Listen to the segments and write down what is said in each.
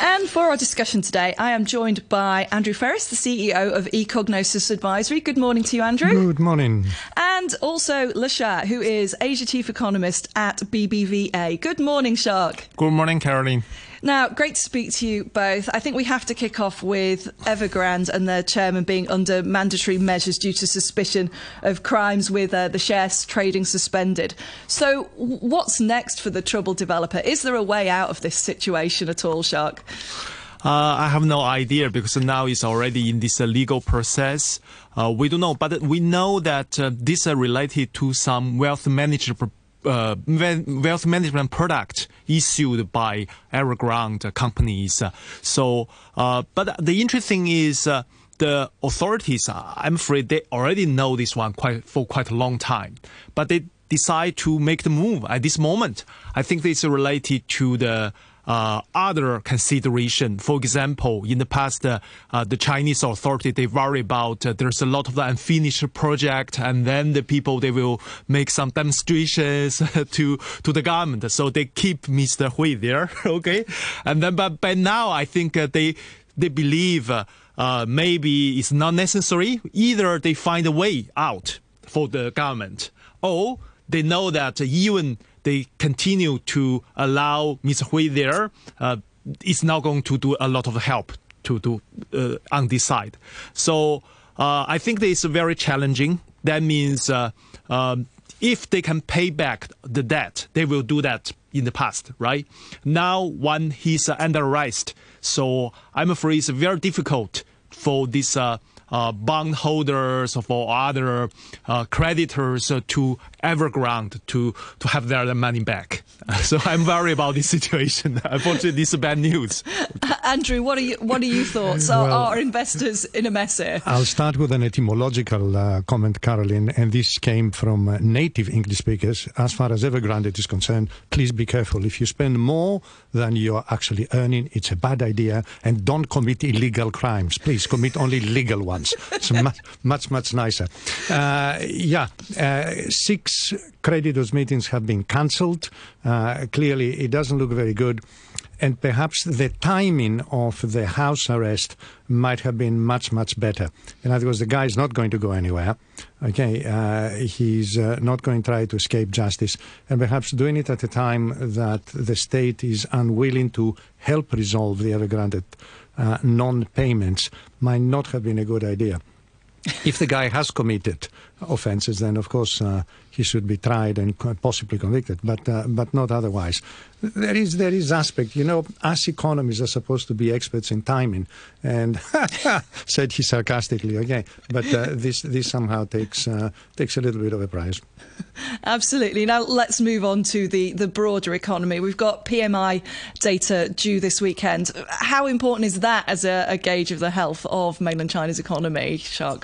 And for our discussion today, I am joined by Andrew Freris, the CEO of Ecognosis Advisory. Good morning to you, Andrew. Good morning. And also Le Xia, who is Asia Chief Economist at BBVA. Good morning, Xia. Good morning, Caroline. Now, great to speak to you both. I think we have to kick off with Evergrande and their chairman being under mandatory measures due to suspicion of crimes with uh, the shares trading suspended. So, what's next for the troubled developer? Is there a way out of this situation at all, Xia? Uh, I have no idea because now it's already in this uh, legal process. Uh, we don't know, but we know that uh, this is related to some wealth management uh, wealth management product issued by Evergrande companies. So, uh, but the interesting is uh, the authorities. I'm afraid they already know this one quite for quite a long time, but they decide to make the move at this moment. I think this is related to the uh, other consideration. For example, in the past, uh, uh, the Chinese authority they worry about uh, there's a lot of unfinished project, and then the people they will make some demonstrations to to the government. So they keep Mr. Hui there, okay, and then but by now I think uh, they they believe. Maybe it's not necessary. Either they find a way out for the government, or they know that even they continue to allow Ms. Hui there, uh, it's not going to do a lot of help to do uh, on this side. So uh, I think this is very challenging. That means uh, um, if they can pay back the debt, they will do that in the past, right? Now, when he's under arrest, so I'm afraid it's very difficult for this uh, uh, bondholders or other uh, creditors to Evergrande to to have their money back. So I'm worried about this situation. Unfortunately, this is bad news. Andrew, what are you, what are your thoughts? Are, well, are investors in a mess here? I'll start with an etymological uh, comment, Caroline, and this came from uh, native English speakers. As far as Evergrande is concerned, please be careful. If you spend more than you're actually earning, it's a bad idea, and don't commit illegal crimes. Please commit only legal ones. It's much, much, much nicer. Uh, yeah, uh, creditors' meetings have been cancelled. Uh, clearly, it doesn't look very good. And perhaps the timing of the house arrest might have been much, much better. In other words, the guy is not going to go anywhere. Okay, uh, he's uh, not going to try to escape justice, and perhaps doing it at a time that the state is unwilling to help resolve the Evergrande uh, non-payments might not have been a good idea. If the guy has committed offences, then of course uh, he should be tried and possibly convicted, but uh, but not otherwise. There is there is aspect, you know, us economists are supposed to be experts in timing, and said he sarcastically, okay, but uh, this this somehow takes uh, takes a little bit of a prize. Absolutely. Now let's move on to the the broader economy. We've got PMI data due this weekend. How important is that as a, a gauge of the health of mainland China's economy, Xia?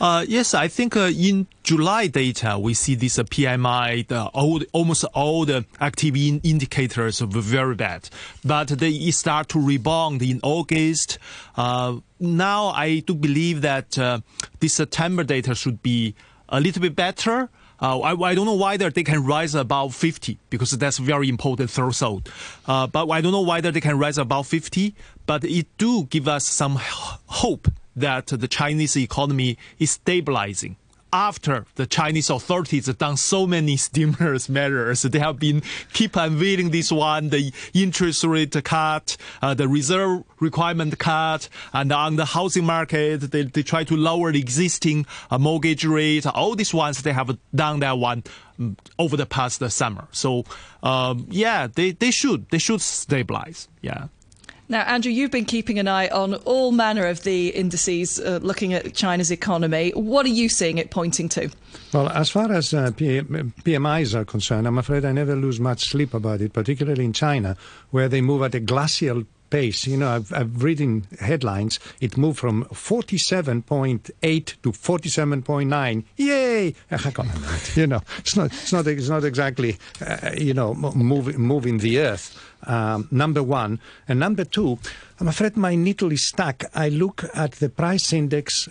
Uh, yes, I think uh, in July data, we see this uh, PMI, the all, almost all the activity indicators were very bad. But they start to rebound in August. Uh, now I do believe that uh, this September data should be a little bit better. Uh, I, I, don't know whether they can rise above 50 because that's very important threshold. Uh, but I don't know whether they can rise above 50. But it do give us some hope that the Chinese economy is stabilizing. After the Chinese authorities have done so many stimulus measures, they have been keep unveiling this one, the interest rate cut, uh, the reserve requirement cut, and on the housing market, they, they try to lower the existing uh, mortgage rate. All these ones, they have done that one um, over the past summer. So, um, yeah, they, they should, they should stabilize. Yeah. Now, Andrew, you've been keeping an eye on all manner of the indices uh, looking at China's economy. What are you seeing it pointing to? Well, as far as uh, P- PMIs are concerned, I'm afraid I never lose much sleep about it, particularly in China, where they move at a glacial pace. You know, I've, I've reading headlines. It moved from 47.8 to 47.9. Yay! you know, it's not, it's not, it's not exactly, uh, you know, moving, moving the earth. Um, number one. And number two, I'm afraid my needle is stuck. I look at the price index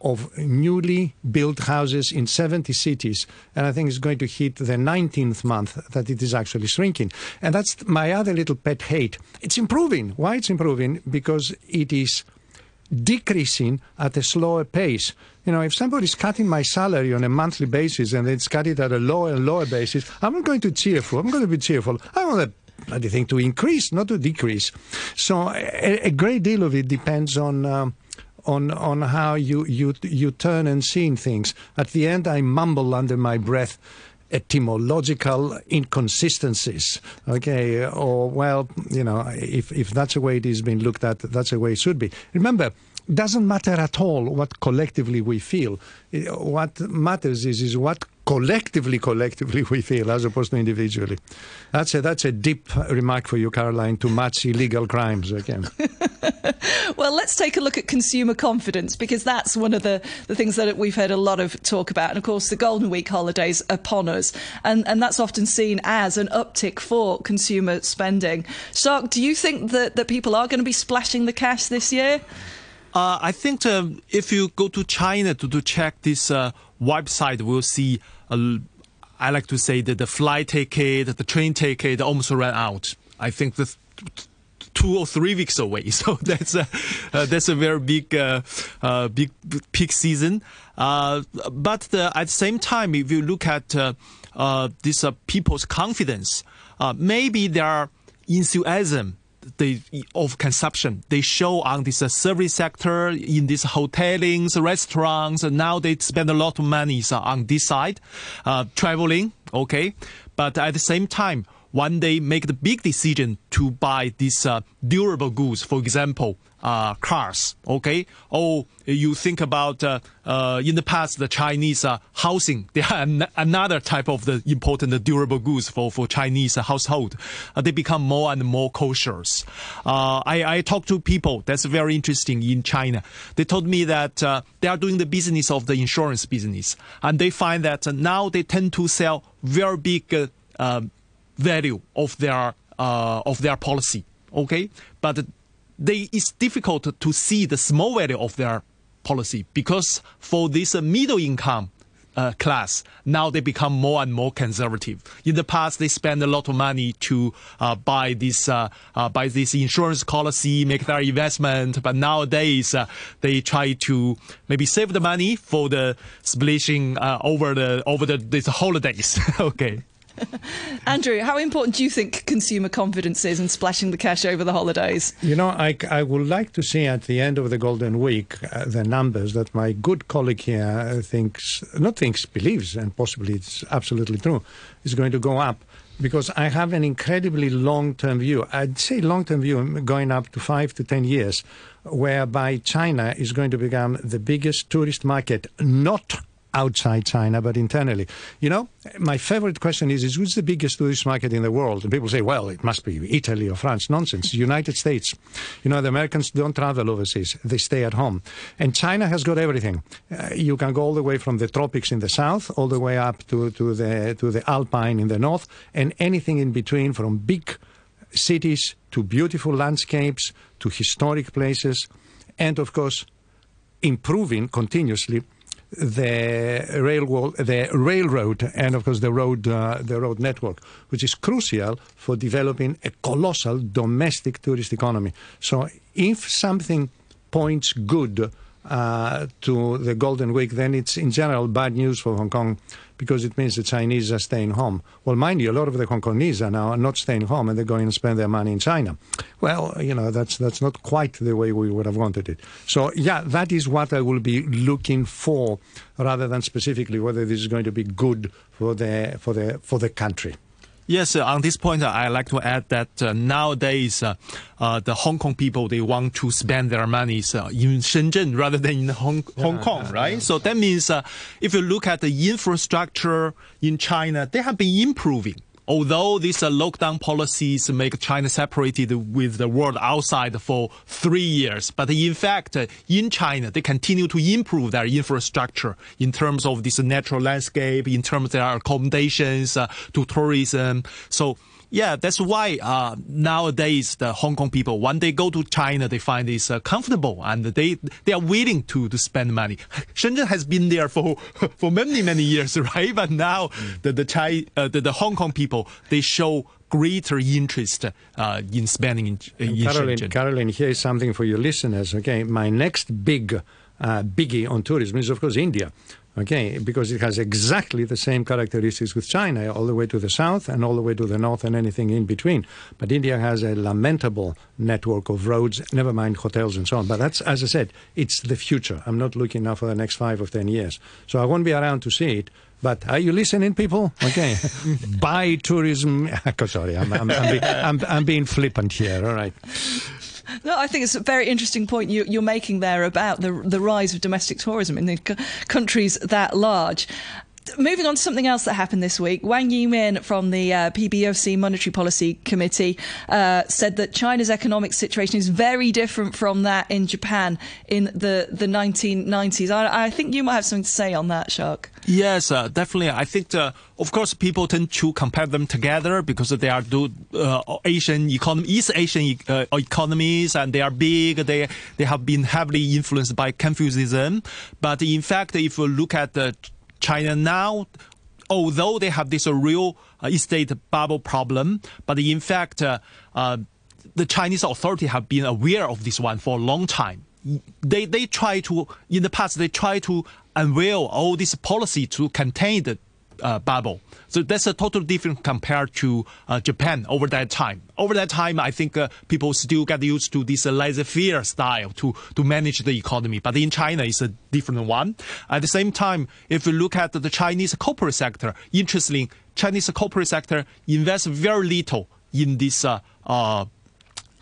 of newly built houses in 70 cities. And I think it's going to hit the 19th month that it is actually shrinking. And that's my other little pet hate. It's improving. Why it's improving? Because it is decreasing at a slower pace. You know, if somebody's cutting my salary on a monthly basis and it's cut it at a lower and lower basis, I'm not going to cheerful. I'm going to be cheerful. I want the bloody thing to increase, not to decrease. So a, a great deal of it depends on. Um, on on how you, you you turn and see things. At the end, I mumble under my breath etymological inconsistencies. Okay, or well, you know, if if that's the way it is being looked at, that's the way it should be. Remember, doesn't matter at all what collectively we feel. What matters is is what collectively, collectively we feel as opposed to individually. That's a that's a deep remark for you, Caroline, to match illegal crimes again. well, let's take a look at consumer confidence because that's one of the, the things that we've heard a lot of talk about. And of course, the Golden Week holidays upon us, and and that's often seen as an uptick for consumer spending. Xia, do you think that that people are going to be splashing the cash this year? Uh, I think uh, if you go to China to, to check this uh, website, we'll see. I like to say that the flight ticket, the train ticket almost ran out. I think the two or three weeks away. So that's a uh, that's a very big uh, uh, big peak season. but the, at the same time, if you look at this people's confidence, maybe their enthusiasm the of consumption. They show on this uh, service sector in these hotelings, restaurants. And now they spend a lot of money on this side, uh, traveling. Okay, but at the same time, when they make the big decision to buy these uh, durable goods, for example, uh, cars, okay? Or you think about uh, uh, in the past the Chinese uh, housing, they are an- another type of the important durable goods for for Chinese household. Uh, they become more and more cautious. I I talked to people that's very interesting in China. They told me that they are doing the business of the insurance business, and they find that now they tend to sell very big value of their of their policy. Okay, but they, it's difficult to see the small value of their policy because for this middle income uh, class, now they become more and more conservative. In the past, they spend a lot of money to uh, buy this uh, uh buy this insurance policy, make their investment. But nowadays, uh, they try to maybe save the money for the splashing uh, over the over the these holidays. okay. Andrew, how important do you think consumer confidence is in splashing the cash over the holidays? You know, I, I would like to see at the end of the Golden Week uh, the numbers that my good colleague here thinks, not thinks, believes, and possibly it's absolutely true, is going to go up. Because I have an incredibly long term view. I'd say long term view going up to five to ten years, whereby China is going to become the biggest tourist market, not outside China, but internally. You know, my favorite question is, is who's the biggest tourist market in the world? And people say, well, it must be Italy or France. Nonsense. United States. You know, the Americans don't travel overseas. They stay at home. And China has got everything. Uh, you can go all the way from the tropics in the south, all the way up to, to, the, to the alpine in the north, and anything in between from big cities to beautiful landscapes to historic places. And of course, improving continuously the railroad, the railroad, and of course the road, uh, the road network, which is crucial for developing a colossal domestic tourist economy. So, if something points good uh, to the Golden Week, then it's in general bad news for Hong Kong because it means the Chinese are staying home. Well, mind you, a lot of the Hong Kongese are now not staying home and they're going to spend their money in China. Well, you know, that's, that's not quite the way we would have wanted it. So, yeah, that is what I will be looking for rather than specifically whether this is going to be good for the, for the, for the country. Yes, on this point, uh, I like to add that uh, nowadays uh, uh, the Hong Kong people they want to spend their money uh, in Shenzhen rather than in Hong, Hong yeah, Kong, right? Yeah. So that means if you look at the infrastructure in China, they have been improving although these uh, lockdown policies make China separated with the world outside for three years, but in fact, uh, in China, they continue to improve their infrastructure in terms of this natural landscape, in terms of their accommodations uh, to tourism. So Yeah, that's why uh, nowadays the Hong Kong people, when they go to China, they find it's uh, comfortable and they they are willing to, to spend money. Shenzhen has been there for for many many years, right? But now mm. the the, Chai, uh, the the Hong Kong people they show greater interest uh, in spending in, in Caroline, Shenzhen. Caroline, here is something for your listeners. Okay, my next big uh, biggie on tourism is of course India okay, because it has exactly the same characteristics with China, all the way to the south and all the way to the north and anything in between. But India has a lamentable network of roads, never mind hotels and so on. But that's, as I said, it's the future. I'm not looking now for the next five or ten years. So I won't be around to see it. But are you listening, people? Okay. Buy tourism. Sorry, I'm, I'm, I'm, be, I'm, I'm being flippant here. All right. No, I think it's a very interesting point you, are making there about the the rise of domestic tourism in the c- countries that large. Moving on to something else that happened this week, Wang Yiming from the uh, PBOC Monetary Policy Committee uh, said that China's economic situation is very different from that in Japan in the, the 1990s. I, I think you might have something to say on that, Xia. Yes, uh, definitely. I think, uh, of course, people tend to compare them together because they are do, uh, Asian economy, East Asian uh, economies, and they are big. They they have been heavily influenced by Confucianism. But in fact, if you look at the China now, although they have this uh, real uh, estate bubble problem, but in fact, uh, the Chinese authority have been aware of this one for a long time. They they try to in the past they try to unveil all this policy to contain the uh, bubble. So that's a total different compared to uh, Japan over that time. Over that time, I think uh, people still get used to this uh, laissez-faire style to, to manage the economy. But in China, it's a different one. At the same time, if you look at the Chinese corporate sector, interestingly, Chinese corporate sector invests very little in this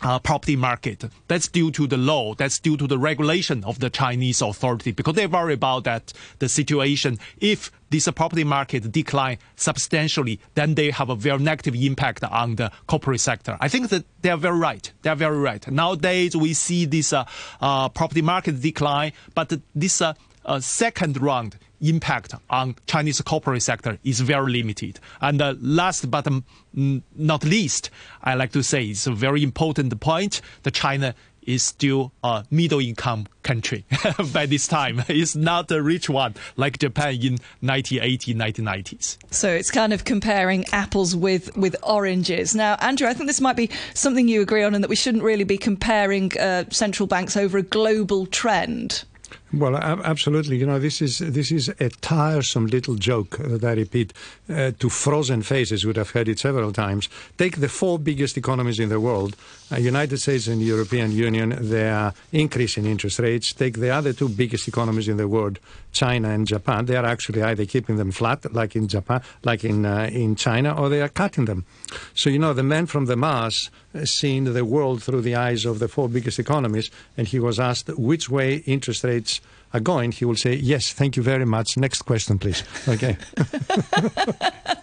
uh, uh, uh, property market. That's due to the law. That's due to the regulation of the Chinese authority because they worry about that the situation. If this property market decline substantially, then they have a very negative impact on the corporate sector. I think that they are very right. They are very right. Nowadays we see this uh, uh, property market decline, but this uh, second round impact on Chinese corporate sector is very limited. And uh, last but um, not least, I like to say it's a very important point. The China is still a middle income country by this time. It's not a rich one like Japan in 1980, 1990s. So it's kind of comparing apples with, with oranges. Now, Andrew, I think this might be something you agree on and that we shouldn't really be comparing uh, central banks over a global trend. Well, absolutely. You know, this is this is a tiresome little joke that I repeat uh, to frozen faces. Would have heard it several times. Take the four biggest economies in the world: uh, United States and European Union. They are increasing interest rates. Take the other two biggest economies in the world: China and Japan. They are actually either keeping them flat, like in Japan, like in uh, in China, or they are cutting them. So you know, the man from the Mars uh, seen the world through the eyes of the four biggest economies, and he was asked which way interest rates are going, he will say, Yes, thank you very much. Next question, please. Okay.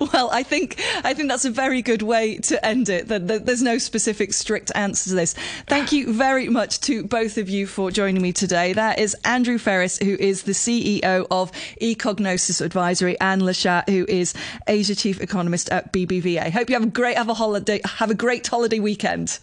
well, I think I think that's a very good way to end it. There's no specific strict answer to this. Thank you very much to both of you for joining me today. That is Andrew Freris, who is the CEO of Ecognosis Advisory, and Le Xia, who is Asia Chief Economist at BBVA. Hope you have a great have a holiday have a great holiday weekend.